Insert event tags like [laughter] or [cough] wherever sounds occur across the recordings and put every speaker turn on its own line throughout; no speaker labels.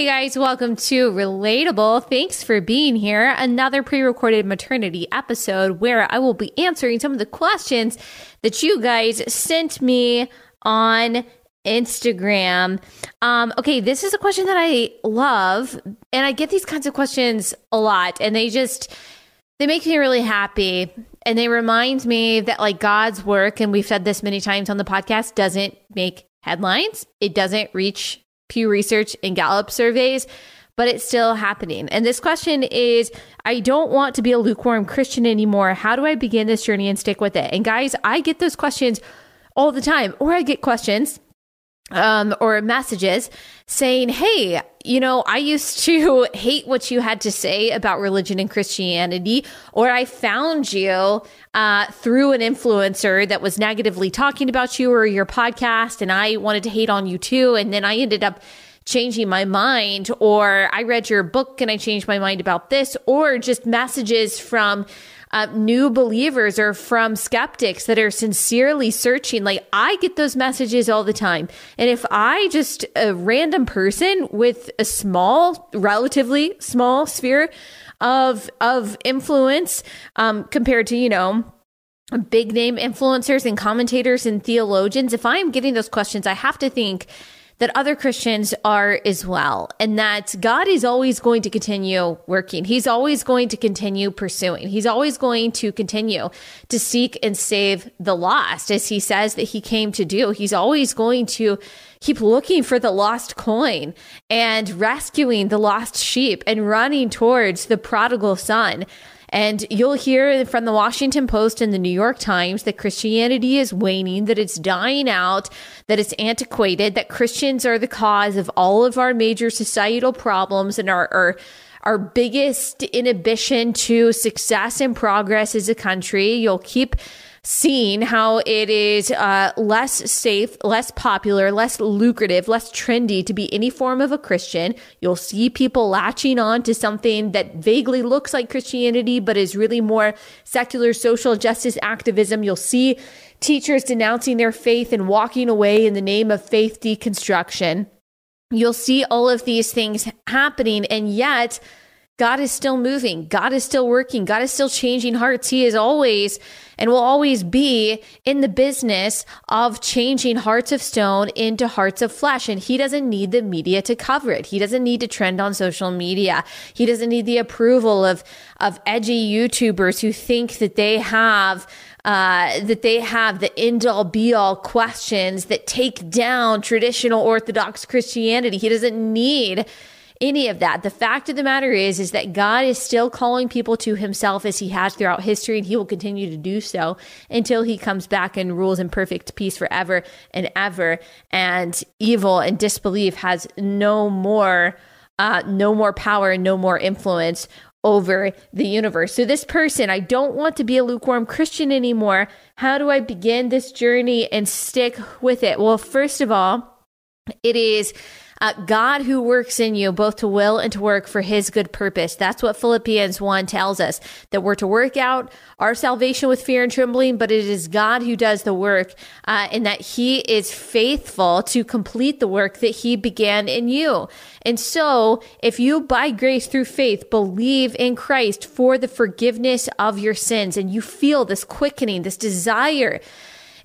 Hey guys, welcome to Relatable. Thanks for being here. Another pre recorded maternity episode where I will be answering some of the questions that you guys sent me on Instagram. Um, okay, this is a question that I love, and I get these kinds of questions a lot, and they just they make me really happy and they remind me that like God's work and we've said this many times on the podcast doesn't make headlines. It doesn't reach Pew Research and Gallup surveys, but it's still happening. And this question is I don't want to be a lukewarm Christian anymore. How do I begin this journey and stick with it? And guys, I get those questions all the time, or I get questions um, or messages saying, Hey, you know, I used to [laughs] hate what you had to say about religion and Christianity, or I found you uh, through an influencer that was negatively talking about you or your podcast, and I wanted to hate on you too. And then I ended up changing my mind, or I read your book and I changed my mind about this, or just messages from uh, new believers or from skeptics that are sincerely searching. Like I get those messages all the time. And if I just a random person with a small, relatively small sphere of of influence um, compared to you know big name influencers and commentators and theologians, if I'm getting those questions, I have to think that other Christians are as well, and that God is always going to continue working. He's always going to continue pursuing. He's always going to continue to seek and save the lost, as he says that he came to do. He's always going to keep looking for the lost coin and rescuing the lost sheep and running towards the prodigal son. And you'll hear from the Washington Post and the New York Times that Christianity is waning, that it's dying out, that it's antiquated, that Christians are the cause of all of our major societal problems and our, our biggest inhibition to success and progress as a country. You'll keep seeing how it is uh, less safe, less popular, less lucrative, less trendy to be any form of a Christian. You'll see people latching on to something that vaguely looks like Christianity, but is really more secular social justice activism. You'll see teachers denouncing their faith and walking away in the name of faith deconstruction. You'll see all of these things happening, and yet, God is still moving. God is still working. God is still changing hearts. He is always and will always be in the business of changing hearts of stone into hearts of flesh. And he doesn't need the media to cover it. He doesn't need to trend on social media. He doesn't need the approval of, of edgy YouTubers who think that they have uh, that they have the end all be all questions that take down traditional Orthodox Christianity. He doesn't need any of that. The fact of the matter is, is that God is still calling people to himself as he has throughout history, and he will continue to do so until he comes back and rules in perfect peace forever and ever. And evil and disbelief has no more, uh, no more power and no more influence over the universe. So, this person, I don't want to be a lukewarm Christian anymore. How do I begin this journey and stick with it? Well, first of all, it is uh, God who works in you both to will and to work for his good purpose. That's what Philippians 1 tells us that we're to work out our salvation with fear and trembling, but it is God who does the work uh, and that he is faithful to complete the work that he began in you. And so if you by grace through faith believe in Christ for the forgiveness of your sins and you feel this quickening, this desire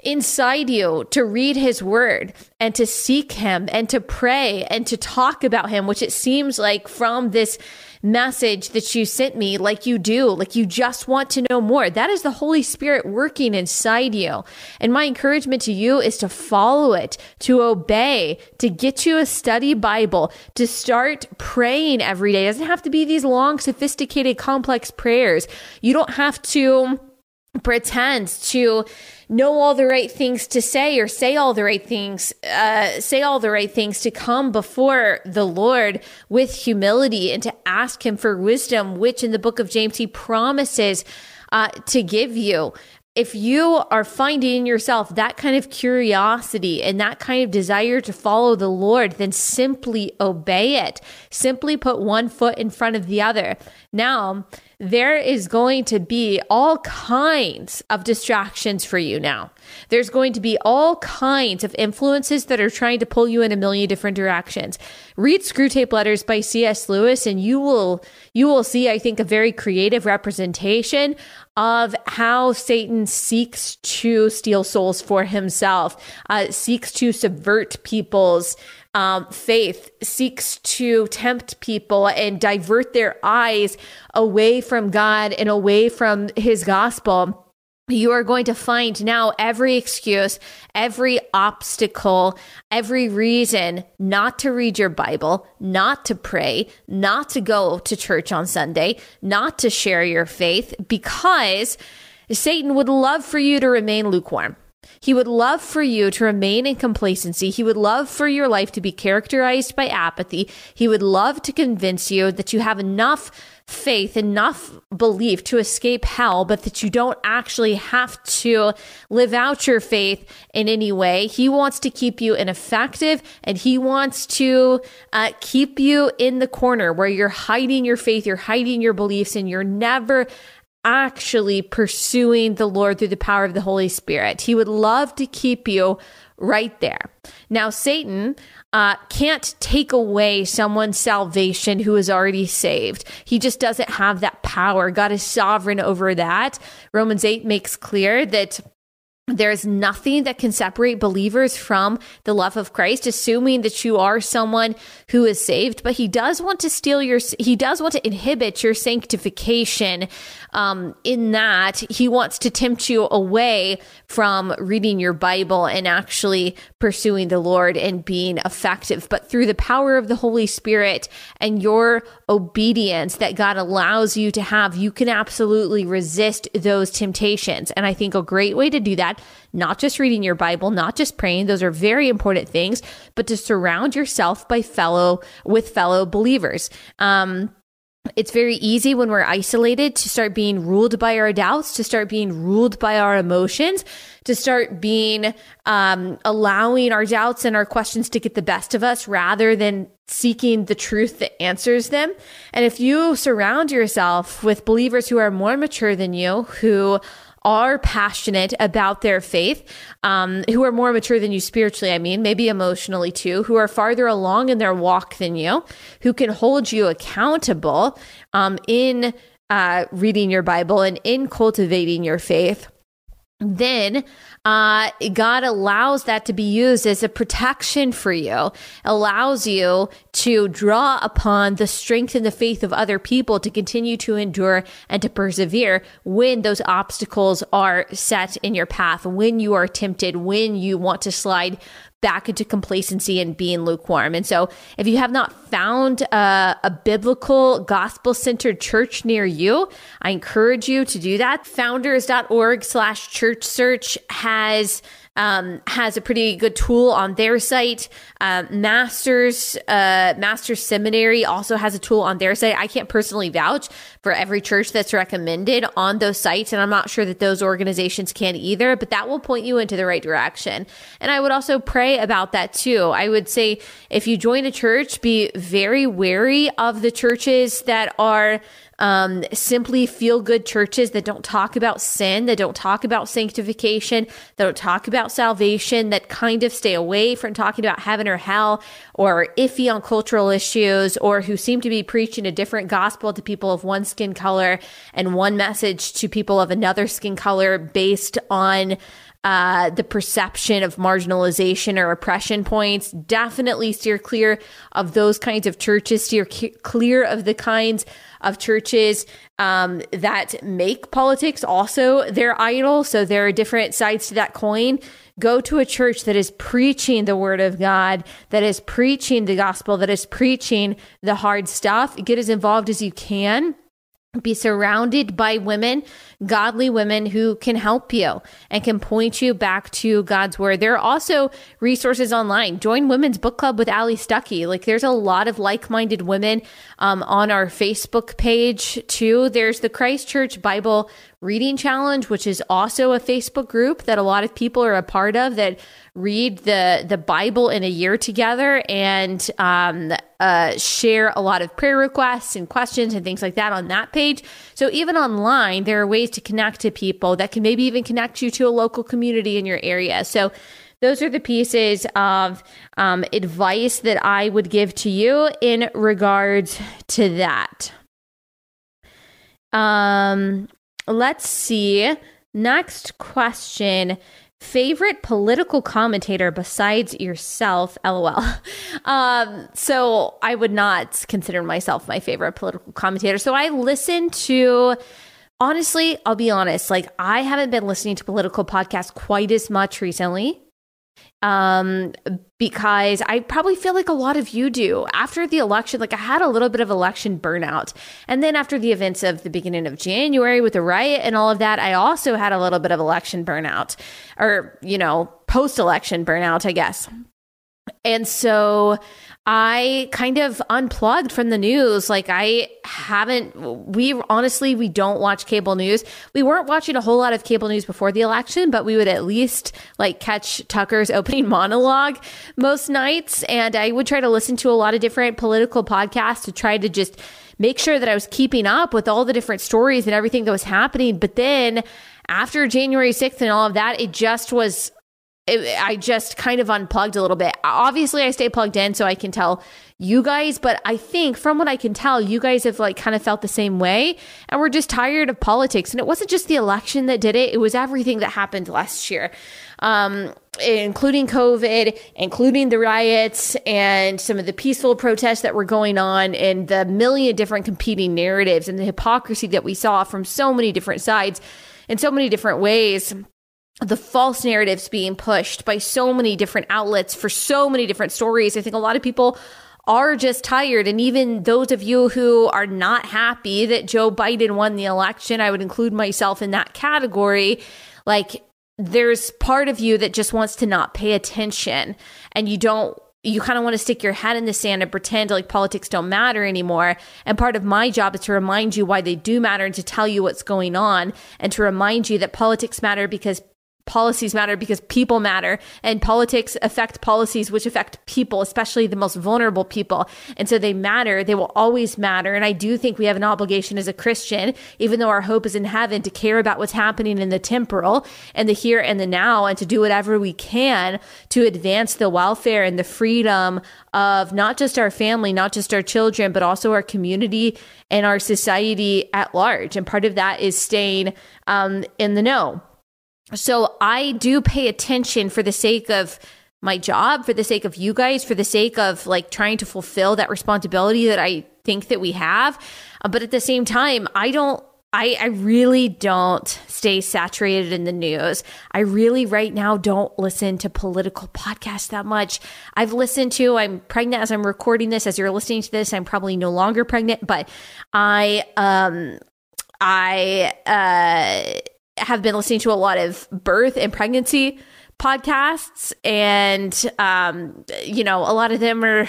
inside you to read his word and to seek him and to pray and to talk about him, which it seems like from this message that you sent me, like you do, like you just want to know more. That is the Holy Spirit working inside you. And my encouragement to you is to follow it, to obey, to get you a study Bible, to start praying every day. It doesn't have to be these long, sophisticated, complex prayers. You don't have to pretend to know all the right things to say or say all the right things, uh, say all the right things to come before the Lord with humility and to ask Him for wisdom, which in the book of James He promises uh, to give you. If you are finding in yourself that kind of curiosity and that kind of desire to follow the Lord, then simply obey it. Simply put one foot in front of the other. Now, there is going to be all kinds of distractions for you now. There's going to be all kinds of influences that are trying to pull you in a million different directions. Read Screwtape Letters by C.S. Lewis and you will you will see I think a very creative representation of how Satan seeks to steal souls for himself, uh, seeks to subvert people's um, faith seeks to tempt people and divert their eyes away from God and away from his gospel you are going to find now every excuse, every obstacle, every reason not to read your Bible, not to pray, not to go to church on Sunday, not to share your faith, because Satan would love for you to remain lukewarm. He would love for you to remain in complacency. He would love for your life to be characterized by apathy. He would love to convince you that you have enough faith, enough belief to escape hell, but that you don't actually have to live out your faith in any way. He wants to keep you ineffective and he wants to uh, keep you in the corner where you're hiding your faith, you're hiding your beliefs, and you're never actually pursuing the Lord through the power of the Holy Spirit. He would love to keep you right there. Now, Satan uh, can't take away someone's salvation who is already saved. He just doesn't have that power. God is sovereign over that. Romans 8 makes clear that there's nothing that can separate believers from the love of Christ, assuming that you are someone who is saved. But he does want to steal your, he does want to inhibit your sanctification. Um, in that he wants to tempt you away from reading your Bible and actually pursuing the Lord and being effective. But through the power of the Holy Spirit and your obedience that God allows you to have, you can absolutely resist those temptations. And I think a great way to do that not just reading your Bible, not just praying. Those are very important things, but to surround yourself by fellow with fellow believers. Um, it's very easy when we're isolated to start being ruled by our doubts, to start being ruled by our emotions, to start being um, allowing our doubts and our questions to get the best of us rather than seeking the truth that answers them. And if you surround yourself with believers who are more mature than you, who are passionate about their faith, um, who are more mature than you spiritually, I mean, maybe emotionally too, who are farther along in their walk than you, who can hold you accountable um, in uh, reading your Bible and in cultivating your faith then uh, God allows that to be used as a protection for you, allows you to draw upon the strength and the faith of other people to continue to endure and to persevere when those obstacles are set in your path, when you are tempted, when you want to slide back into complacency and being lukewarm. And so, if you have not found a, a biblical, gospel centered church near you, I encourage you to do that. Founders.org slash church search has um, has a pretty good tool on their site. Uh, Masters uh, Masters Seminary also has a tool on their site. I can't personally vouch for every church that's recommended on those sites, and I'm not sure that those organizations can either. But that will point you into the right direction. And I would also pray about that too. I would say if you join a church, be very wary of the churches that are um, simply feel good churches that don't talk about sin, that don't talk about sanctification, that don't talk about salvation, that kind of stay away from talking about heaven or hell or iffy on cultural issues, or who seem to be preaching a different gospel to people of one skin color and one message to people of another skin color based on uh, the perception of marginalization or oppression points. Definitely steer clear of those kinds of churches, steer clear of the kinds of churches um, that make politics also their idol. So there are different sides to that coin. Go to a church that is preaching the word of God, that is preaching the gospel, that is preaching the hard stuff. Get as involved as you can be surrounded by women, godly women who can help you and can point you back to God's word. There are also resources online. Join Women's Book Club with Allie Stuckey. Like there's a lot of like-minded women um, on our Facebook page too. There's the Christ Church Bible Reading Challenge, which is also a Facebook group that a lot of people are a part of that read the the Bible in a year together and um, uh, share a lot of prayer requests and questions and things like that on that page. So even online, there are ways to connect to people that can maybe even connect you to a local community in your area. So those are the pieces of um, advice that I would give to you in regards to that. Um, let's see. Next question. Favorite political commentator besides yourself? Lol. [laughs] Um, so i would not consider myself my favorite political commentator. So i listen to honestly i'll be honest like i haven't been listening to political podcasts quite as much recently um, because I probably feel like a lot of you do. After the election, like I had a little bit of election burnout. And then after the events of the beginning of January with the riot and all of that, I also had a little bit of election burnout or, you know, post election burnout, I guess. And so I kind of unplugged from the news. Like I haven't, we honestly, we don't watch cable news. We weren't watching a whole lot of cable news before the election, but we would at least like catch Tucker's [laughs] opening monologue most nights. And I would try to listen to a lot of different political podcasts to try to just make sure that I was keeping up with all the different stories and everything that was happening. But then after January 6th and all of that, it just was it, I just kind of unplugged a little bit. Obviously, I stay plugged in so I can tell you guys, but I think from what I can tell, you guys have like kind of felt the same way. And we're just tired of politics. And it wasn't just the election that did it, it was everything that happened last year, um, including COVID, including the riots and some of the peaceful protests that were going on, and the million different competing narratives and the hypocrisy that we saw from so many different sides in so many different ways the false narratives being pushed by so many different outlets for so many different stories. I think a lot of people are just tired. And even those of you who are not happy that Joe Biden won the election, I would include myself in that category. Like, there's part of you that just wants to not pay attention and you don't you kind of want to stick your head in the sand and pretend like politics don't matter anymore. And part of my job is to remind you why they do matter and to tell you what's going on and to remind you that politics matter because policies matter because people matter and politics affect policies which affect people especially the most vulnerable people. And so they matter they will always matter and i do think we have an obligation as a christian even though our hope is in heaven to care about what's happening in the temporal and the here and the now and to do whatever we can to advance the welfare and the freedom of not just our family not just our children but also our community and our society at large. And part of that is staying um, in the know so I do pay attention for the sake of my job, for the sake of you guys, for the sake of like trying to fulfill that responsibility that I think that we have. Uh, but at the same time, I don't I, I, really don't stay saturated in the news. I really, right now, don't listen to political podcasts that much. I've listened to, I'm pregnant as I'm recording this. As you're listening to this, I'm probably no longer pregnant, but I, um, I, uh, have been listening to a lot of birth and pregnancy podcasts, and um, you know, a lot of them are.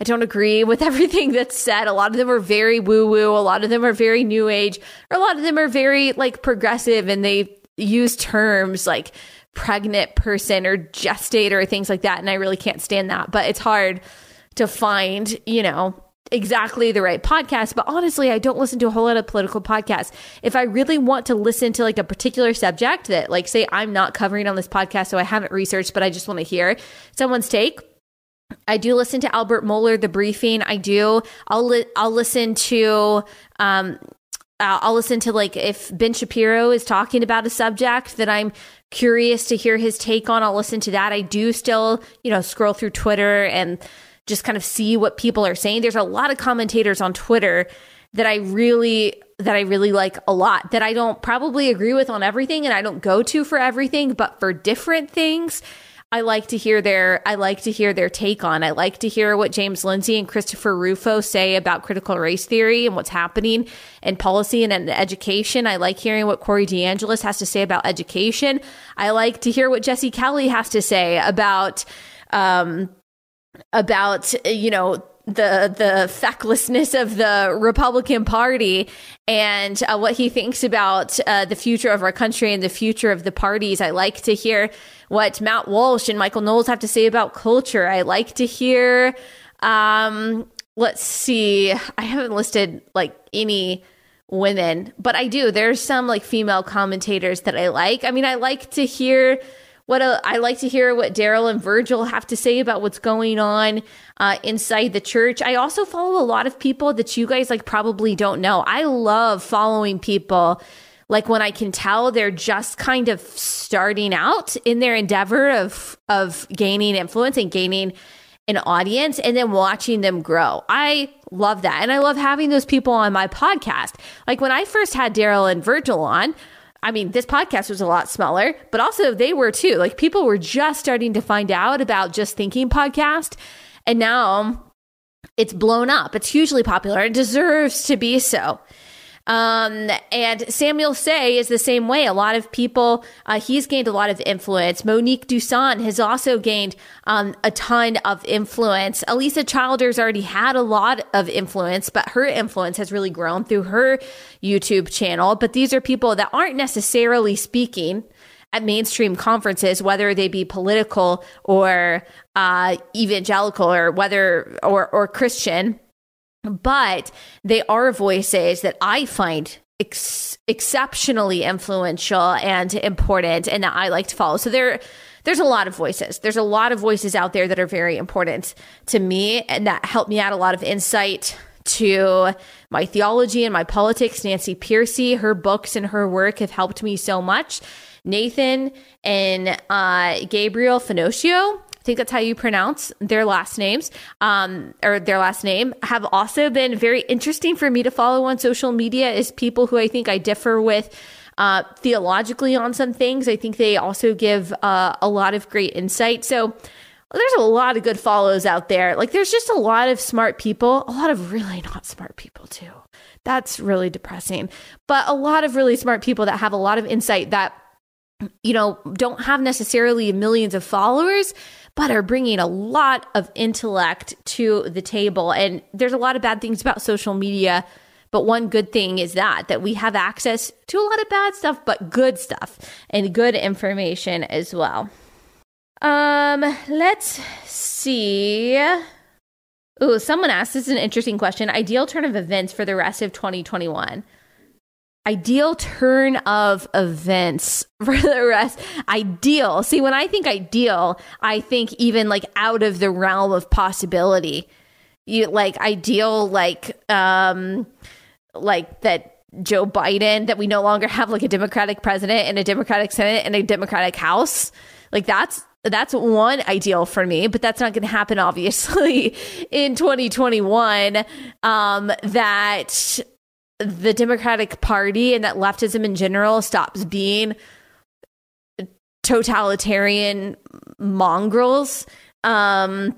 I don't agree with [laughs] everything that's said. A lot of them are very woo woo. A lot of them are very new age. Or a lot of them are very like progressive, and they use terms like pregnant person or gestator or things like that. And I really can't stand that. But it's hard to find, you know, exactly the right podcast, but honestly, I don't listen to a whole lot of political podcasts. If I really want to listen to like a particular subject that, like, say, I'm not covering on this podcast, so I haven't researched, but I just want to hear someone's take. I do listen to Albert Mohler, the briefing. I do. I'll li- I'll listen to um, I'll listen to like if Ben Shapiro is talking about a subject that I'm curious to hear his take on. I'll listen to that. I do still, you know, scroll through Twitter and just kind of see what people are saying. There's a lot of commentators on Twitter that I really that I really like a lot that I don't probably agree with on everything and I don't go to for everything, but for different things, I like to hear their I like to hear their take on. I like to hear what James Lindsay and Christopher Rufo say about critical race theory and what's happening in policy and in education. I like hearing what Corey DeAngelis has to say about education. I like to hear what Jesse Kelly has to say about um, about you know the the fecklessness of the Republican Party and uh, what he thinks about uh, the future of our country and the future of the parties. I like to hear what Matt Walsh and Michael Knowles have to say about culture. I like to hear. Um, let's see. I haven't listed like any women, but I do. There's some like female commentators that I like. I mean, I like to hear what I like to hear what Darrell and Virgil have to say about what's going on uh, inside the church. I also follow a lot of people that you guys like probably don't know. I love following people like when I can tell they're just kind of starting out in their endeavor of of gaining influence and gaining an audience and then watching them grow. I love that. And I love having those people on my podcast. Like when I first had Darrell and Virgil on, I mean, this podcast was a lot smaller, but also they were too. Like people were just starting to find out about just thinking podcast. And now it's blown up. It's hugely popular. It deserves to be so. Um, and Samuel Sey is the same way. A lot of people, uh, he's gained a lot of influence. Monique Duson has also gained um, a ton of influence. Alisa Childers already had a lot of influence, but her influence has really grown through her YouTube channel. But these are people that aren't necessarily speaking at mainstream conferences, whether they be political or uh, evangelical or whether or or Christian but they are voices that I find ex- exceptionally influential and important and that I like to follow. So there there's a lot of voices. There's a lot of voices out there that are very important to me and that help me add a lot of insight to my theology and my politics. Nancy Pearcey, her books and her work have helped me so much. Nathan and uh, Gabriel Finocchio think that's how you pronounce their last names, um, or their last name, have also been very interesting for me to follow on social media is people who I think I differ with. Uh, theologically on some things. I think they also give uh, a lot of great insight. So there's a lot of good follows out there. Like there's just a lot of smart people, a lot of really not smart people too. That's really depressing. But a lot of really smart people that have a lot of insight that you know don't have necessarily millions of followers but are bringing a lot of intellect to the table. And there's a lot of bad things about social media. But one good thing is that that we have access to a lot of bad stuff, but good stuff and good information as well. Um, let's see. Oh, someone asked this is an interesting question. Ideal turn of events for the rest of 2021 ideal turn of events [laughs] for the rest. Ideal. See when i think ideal i think even like out of the realm of possibility. You like ideal like um like that joe biden that we no longer have like a democratic president and a democratic senate and a democratic house. Like that's that's one ideal for me, but that's not going to happen, obviously, [laughs] in 2021. Um, that the Democratic Party and that leftism in general stops being totalitarian mongrels, um,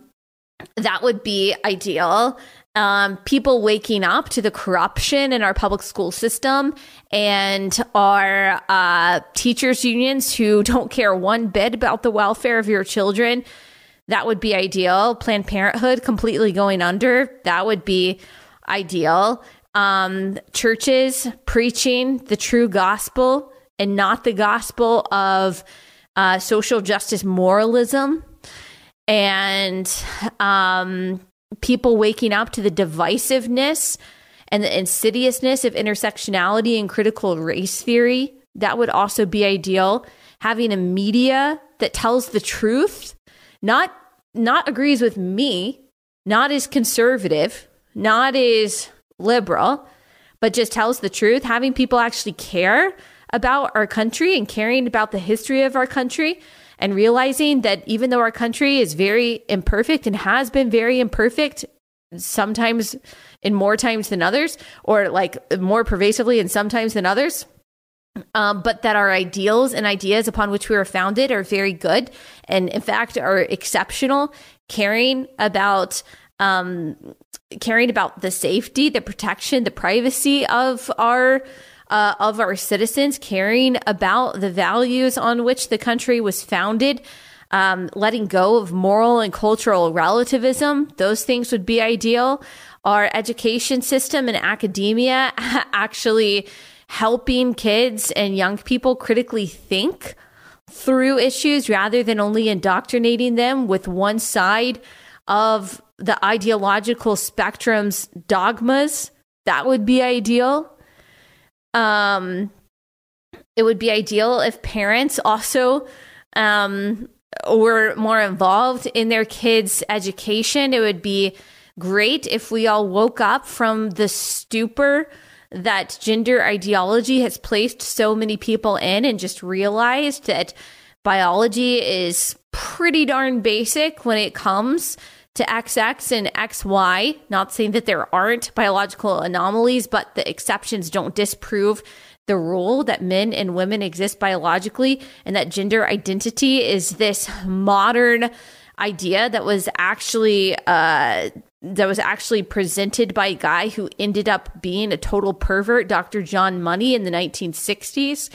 that would be ideal. Um, people waking up to the corruption in our public school system and our uh, teachers' unions who don't care one bit about the welfare of your children. That would be ideal. Planned Parenthood completely going under. That would be ideal um, churches preaching the true gospel and not the gospel of uh, social justice moralism and um, people waking up to the divisiveness and the insidiousness of intersectionality and critical race theory. That would also be ideal. Having a media that tells the truth, not not agrees with me, not as conservative, not as liberal, but just tells the truth, having people actually care about our country and caring about the history of our country and realizing that even though our country is very imperfect and has been very imperfect, sometimes in more times than others, or like more pervasively and sometimes than others. Um, but that our ideals and ideas upon which we were founded are very good and, in fact, are exceptional. Caring about um, caring about the safety, the protection, the privacy of our uh, of our citizens, caring about the values on which the country was founded. um, letting go of moral and cultural relativism. Those things would be ideal. Our education system and academia [laughs] actually helping kids and young people critically think through issues rather than only indoctrinating them with one side of the ideological spectrum's dogmas. That would be ideal. Um, it would be ideal if parents also um, were more involved in their kids' education. It would be great if we all woke up from the stupor that gender ideology has placed so many people in and just realized that biology is pretty darn basic when it comes to XX and XY. Not saying that there aren't biological anomalies, but the exceptions don't disprove the rule that men and women exist biologically and that gender identity is this modern idea that was actually uh, that was actually presented by a guy who ended up being a total pervert, Dr. John Money, in the 1960s,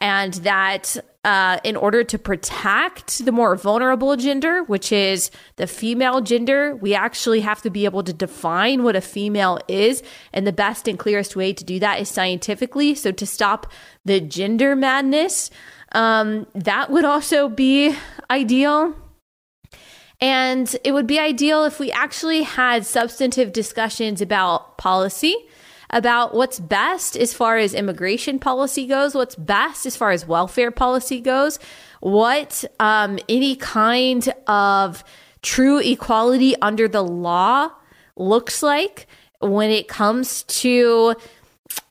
and that uh, in order to protect the more vulnerable gender, which is the female gender, we actually have to be able to define what a female is. And the best and clearest way to do that is scientifically. So, to stop the gender madness, um, that would also be ideal. And it would be ideal if we actually had substantive discussions about policy about what's best as far as immigration policy goes, what's best as far as welfare policy goes, what um, any kind of true equality under the law looks like when it comes to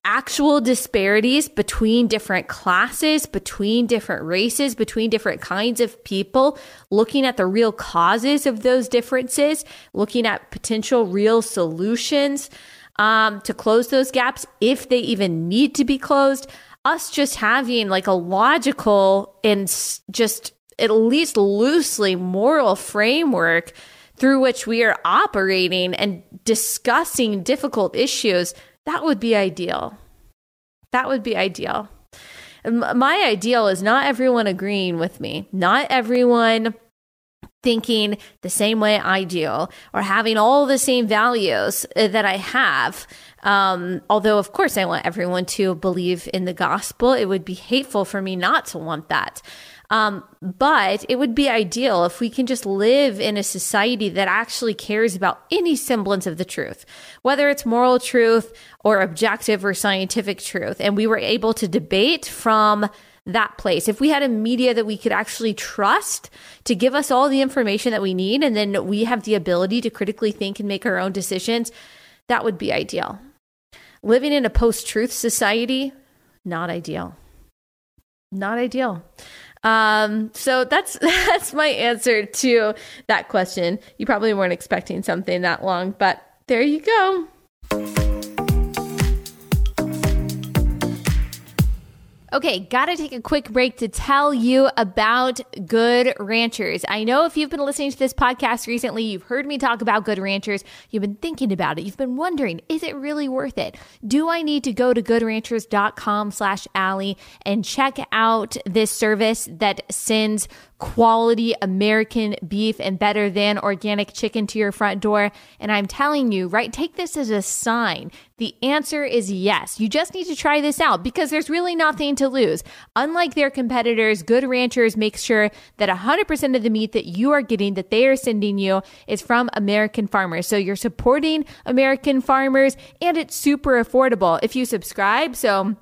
actual disparities between different classes, between different races, between different kinds of people, looking at the real causes of those differences, looking at potential real solutions um, to close those gaps if they even need to be closed. Us just having like a logical and just at least loosely moral framework through which we are operating and discussing difficult issues, that would be ideal. That would be ideal. My ideal is not everyone agreeing with me, not everyone thinking the same way I do or having all the same values uh, that I have. Um, although, of course, I want everyone to believe in the gospel. It would be hateful for me not to want that. Um, but it would be ideal if we can just live in a society that actually cares about any semblance of the truth, whether it's moral truth or objective or scientific truth. And we were able to debate from that place. If we had a media that we could actually trust to give us all the information that we need, and then we have the ability to critically think and make our own decisions, that would be ideal. Living in a post truth society, not ideal. Not ideal. Um, so that's [laughs] that's my answer to that question. You probably weren't expecting something that long, but there you go. Okay, gotta take a quick break to tell you about Good Ranchers. I know if you've been listening to this podcast recently, you've heard me talk about Good Ranchers. You've been thinking about it. You've been wondering, is it really worth it? Do I need to go to goodranchers.com slash Allie and check out this service that sends quality American beef and better than organic chicken to your front door? And I'm telling you, right, take this as a sign. The answer is yes. You just need to try this out because there's really nothing to lose. Unlike their competitors, Good Ranchers makes sure that 100% of the meat that you are getting, that they are sending you, is from American farmers. So you're supporting American farmers and it's super affordable. If you subscribe, so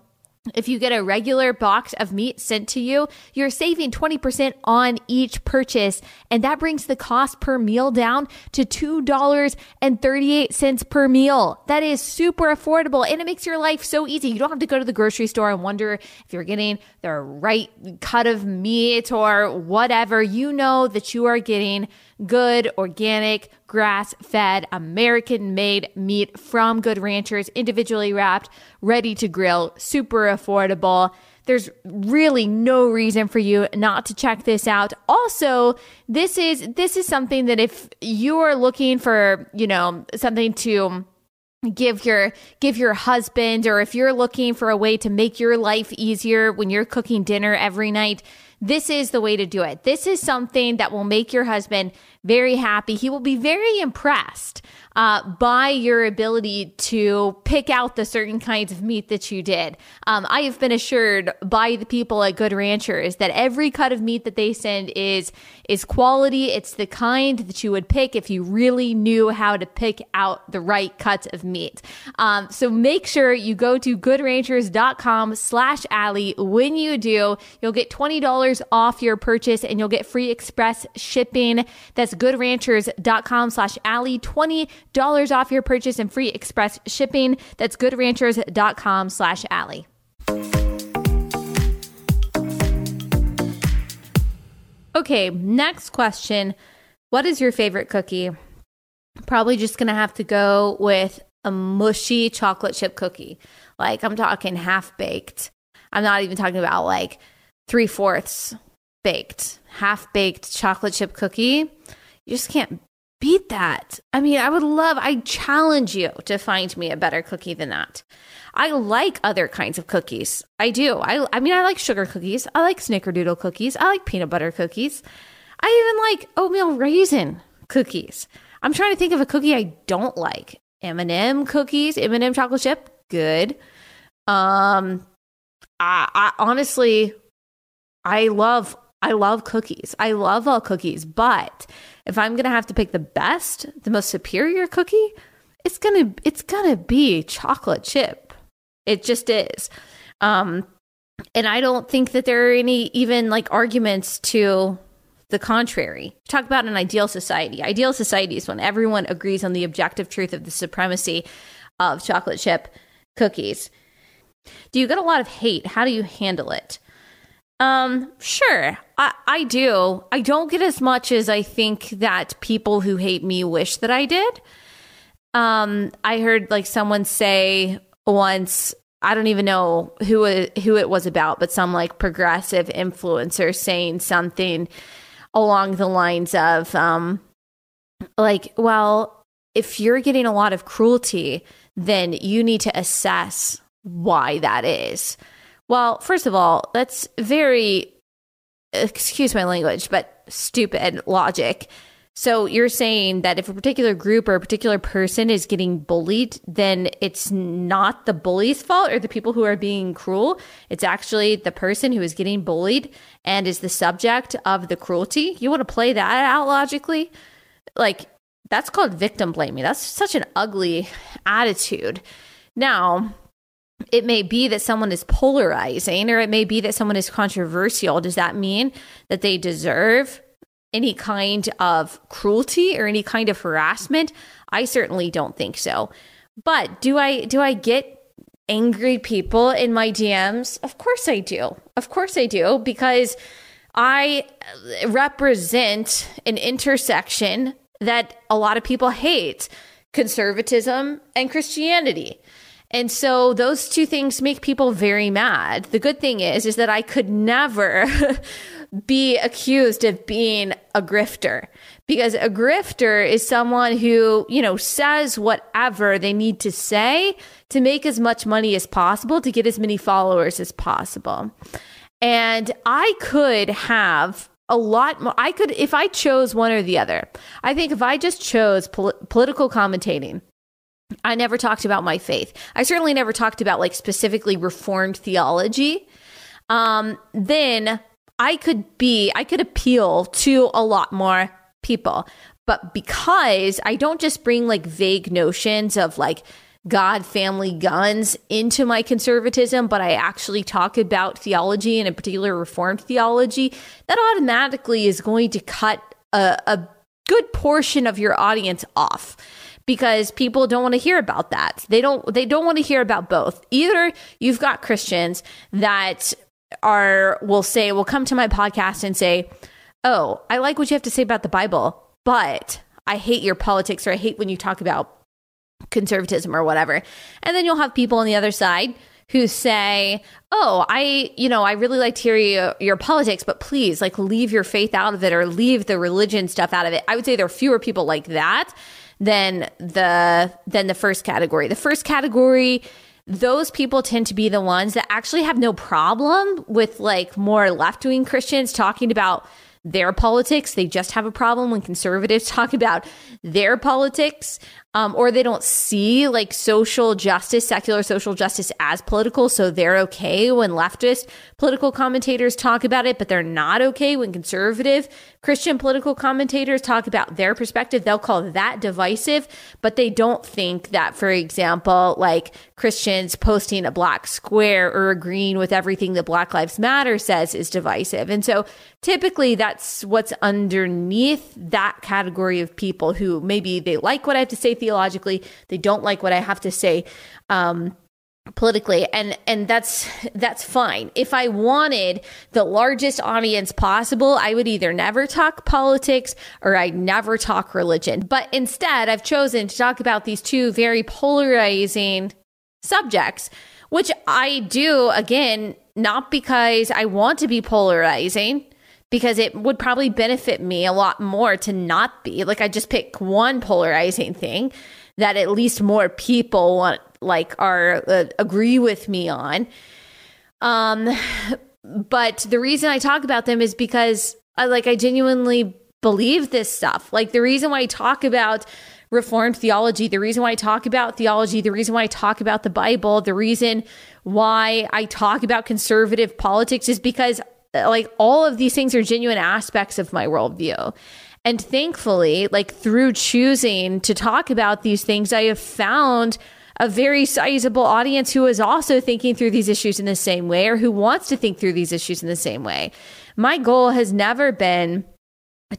if you get a regular box of meat sent to you, you're saving 20% on each purchase. And that brings the cost per meal down to $2.38 per meal. That is super affordable and it makes your life so easy. You don't have to go to the grocery store and wonder if you're getting the right cut of meat or whatever. You know that you are getting good, organic, grass fed, American made meat from Good Ranchers, individually wrapped, ready to grill, super affordable. There's really no reason for you not to check this out. Also, this is this is something that if you're looking for, you know, something to give your give your husband or if you're looking for a way to make your life easier when you're cooking dinner every night this is the way to do it. This is something that will make your husband very happy. He will be very impressed uh, by your ability to pick out the certain kinds of meat that you did. Um, I have been assured by the people at Good Ranchers that every cut of meat that they send is is quality. It's the kind that you would pick if you really knew how to pick out the right cuts of meat. Um, so make sure you go to goodranchers.com slash Allie. When you do, you'll get $20 off your purchase and you'll get free express shipping. That's goodranchers.com slash Allie. $20 off your purchase and free express shipping. That's goodranchers.com slash Allie. Okay, next question. What is your favorite cookie? Probably just gonna have to go with a mushy chocolate chip cookie. Like I'm talking half baked. I'm not even talking about like three fourths baked, half baked chocolate chip cookie. You just can't beat that. I mean, I would love, I challenge you to find me a better cookie than that. I like other kinds of cookies. I do. I, I mean, I like sugar cookies. I like snickerdoodle cookies. I like peanut butter cookies. I even like oatmeal raisin cookies. I'm trying to think of a cookie I don't like. M&M cookies, M&M chocolate chip, good. Um, I, I honestly, I love, I love cookies. I love all cookies, but if I'm gonna have to pick the best, the most superior cookie, it's gonna, it's gonna be chocolate chip. It just is. Um, and I don't think that there are any even like arguments to the contrary. Talk about an ideal society. Ideal society is when everyone agrees on the objective truth of the supremacy of chocolate chip cookies. Do you get a lot of hate? How do you handle it? Um, sure. I, I do. I don't get as much as I think that people who hate me wish that I did. Um, I heard like someone say once, I don't even know who it, who it was about, but some like progressive influencer saying something along the lines of um like, well, if you're getting a lot of cruelty, then you need to assess why that is. Well, first of all, that's very, excuse my language, but stupid logic. So you're saying that if a particular group or a particular person is getting bullied, then it's not the bully's fault or the people who are being cruel. It's actually the person who is getting bullied and is the subject of the cruelty. You want to play that out logically? Like, that's called victim blaming. That's such an ugly attitude. Now, it may be that someone is polarizing or it may be that someone is controversial. Does that mean that they deserve any kind of cruelty or any kind of harassment? I certainly don't think so. But do I do I get angry people in my DMs? Of course I do. Of course I do because I represent an intersection that a lot of people hate conservatism and Christianity. And so those two things make people very mad. The good thing is is that I could never [laughs] be accused of being a grifter because a grifter is someone who, you know, says whatever they need to say to make as much money as possible to get as many followers as possible. And I could have a lot more. I could, if I chose one or the other, I think if I just chose pol- political commentating, I never talked about my faith. I certainly never talked about like specifically reformed theology. Um, then I could be, I could appeal to a lot more people. But because I don't just bring like vague notions of like God, family, guns into my conservatism, but I actually talk about theology and in particular reformed theology, that automatically is going to cut a, a good portion of your audience off because people don't want to hear about that. They don't they don't want to hear about both. Either you've got Christians that are will say will come to my podcast and say, "Oh, I like what you have to say about the Bible, but I hate your politics or I hate when you talk about conservatism or whatever." And then you'll have people on the other side who say, "Oh, I, you know, I really like to hear your, your politics, but please, like, leave your faith out of it or leave the religion stuff out of it." I would say there are fewer people like that than the than the first category. The first category those people tend to be the ones that actually have no problem with like more left wing Christians talking about their politics. They just have a problem when conservatives [laughs] talk about their politics um, or they don't see like social justice, secular social justice as political. So they're okay when leftist political commentators talk about it, but they're not okay when conservative Christian political commentators talk about their perspective. They'll call that divisive, but they don't think that, for example, like Christians posting a black square or agreeing with everything that Black Lives Matter says is divisive. And so typically that's what's underneath that category of people who maybe they like what I have to say theologically. They don't like what I have to say um, politically and and that's that's fine if i wanted the largest audience possible i would either never talk politics or i'd never talk religion but instead i've chosen to talk about these two very polarizing subjects which i do again not because i want to be polarizing because it would probably benefit me a lot more to not be like I just pick one polarizing thing that at least more people want like are uh, agree with me on. Um but the reason I talk about them is because I like I genuinely believe this stuff. Like the reason why I talk about reformed theology, the reason why I talk about theology, the reason why I talk about the Bible, the reason why I talk about conservative politics is because like all of these things are genuine aspects of my worldview. And thankfully, like through choosing to talk about these things, I have found a very sizable audience who is also thinking through these issues in the same way or who wants to think through these issues in the same way. My goal has never been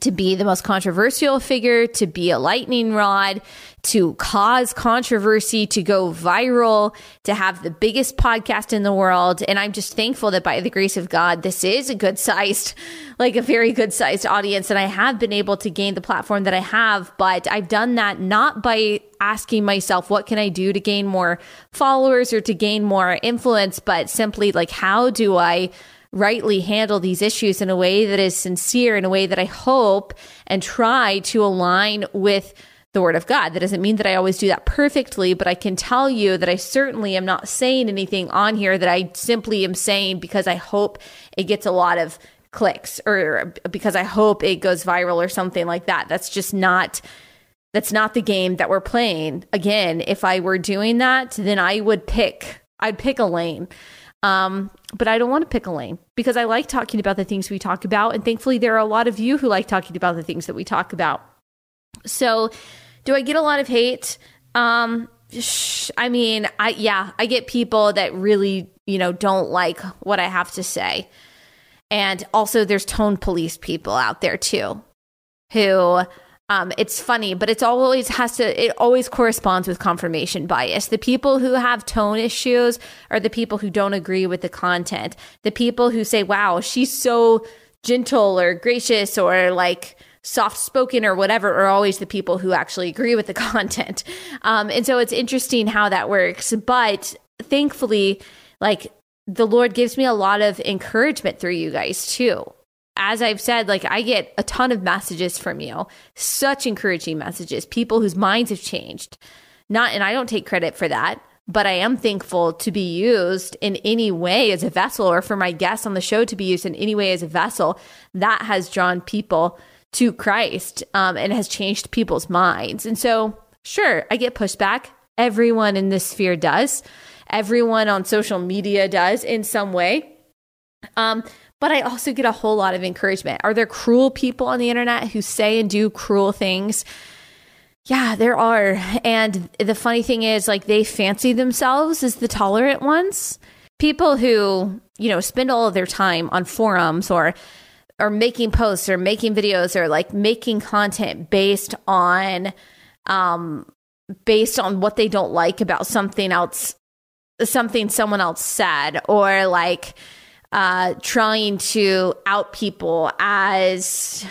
to be the most controversial figure, to be a lightning rod, to cause controversy, to go viral, to have the biggest podcast in the world. And I'm just thankful that by the grace of God, this is a good sized, [laughs] like a very good sized audience. And I have been able to gain the platform that I have, but I've done that not by asking myself, what can I do to gain more followers or to gain more influence, but simply like, how do I rightly handle these issues in a way that is sincere, in a way that I hope and try to align with the word of God. That doesn't mean that I always do that perfectly, but I can tell you that I certainly am not saying anything on here that I simply am saying because I hope it gets a lot of clicks or because I hope it goes viral or something like that. That's just not that's not the game that we're playing. Again, if I were doing that, then I would pick I'd pick a lane. Um, but I don't want to pick a lane because I like talking about the things we talk about. And thankfully, there are a lot of you who like talking about the things that we talk about. So, do I get a lot of hate? Um, sh- I mean, I yeah, I get people that really, you know, don't like what I have to say. And also there's tone police people out there too who um, it's funny, but it's always has to, it always corresponds with confirmation bias. The people who have tone issues are the people who don't agree with the content. The people who say, wow, she's so gentle or gracious or like soft spoken or whatever are always the people who actually agree with the [laughs] content. Um, and so it's interesting how that works. But thankfully, like the Lord gives me a lot of encouragement through you guys too as I've said, like I get a ton of messages from you, such encouraging messages, people whose minds have changed. Not, and I don't take credit for that, but I am thankful to be used in any way as a vessel or for my guests on the show to be used in any way as a vessel that has drawn people to Christ um, and has changed people's minds. And so, sure, I get pushback. Everyone in this sphere does. Everyone on social media does in some way. Um, but I also get a whole lot of encouragement. Are there cruel people on the internet who say and do cruel things? Yeah, there are. And the funny thing is, like, they fancy themselves as the tolerant ones. People who, you know, spend all of their time on forums or or making posts or making videos or like making content based on um based on what they don't like about something else something someone else said or like uh, trying to out people as,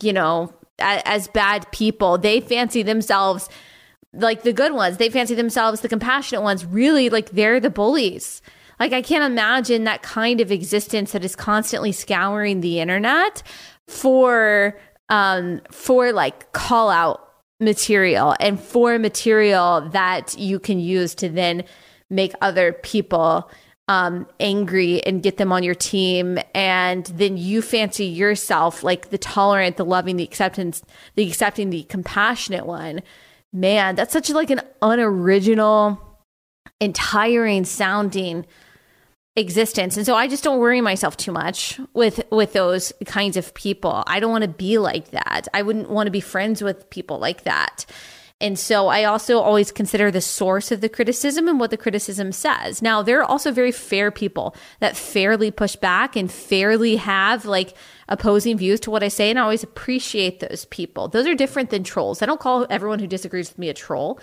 you know, as, as bad people. They fancy themselves like the good ones. They fancy themselves the compassionate ones. Really, like they're the bullies. Like I can't imagine that kind of existence that is constantly scouring the internet for um for like call out material and for material that you can use to then make other people um, angry and get them on your team, and then you fancy yourself like the tolerant, the loving, the acceptance, the accepting, the compassionate one. Man, that's such like an unoriginal and tiring sounding existence. And so i just don't worry myself too much with with those kinds of people. I don't want to be like that. I wouldn't want to be friends with people like that and so I also always consider the source of the criticism and what the criticism says. Now, there are also very fair people that fairly push back and fairly have like opposing views to what I say. And I always appreciate those people. Those are different than trolls. I don't call everyone who disagrees with me a troll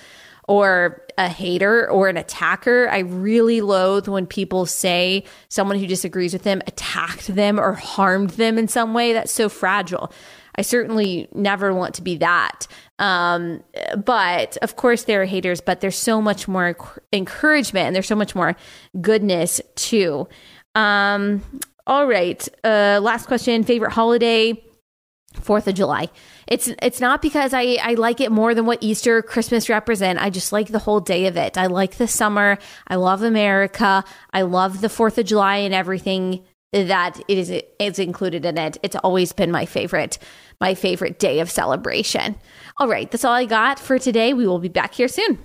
or a hater or an attacker. I really loathe when people say someone who disagrees with them attacked them or harmed them in some way. That's so fragile. I certainly never want to be that. Um, but of course, there are haters, but there's so much more encouragement and there's so much more goodness too. Um, all right. Uh, last question favorite holiday? Fourth of July. It's it's not because I, I like it more than what Easter, Christmas represent. I just like the whole day of it. I like the summer. I love America. I love the Fourth of July and everything that it is is included in it. It's always been my favorite, my favorite day of celebration. All right, that's all I got for today. We will be back here soon.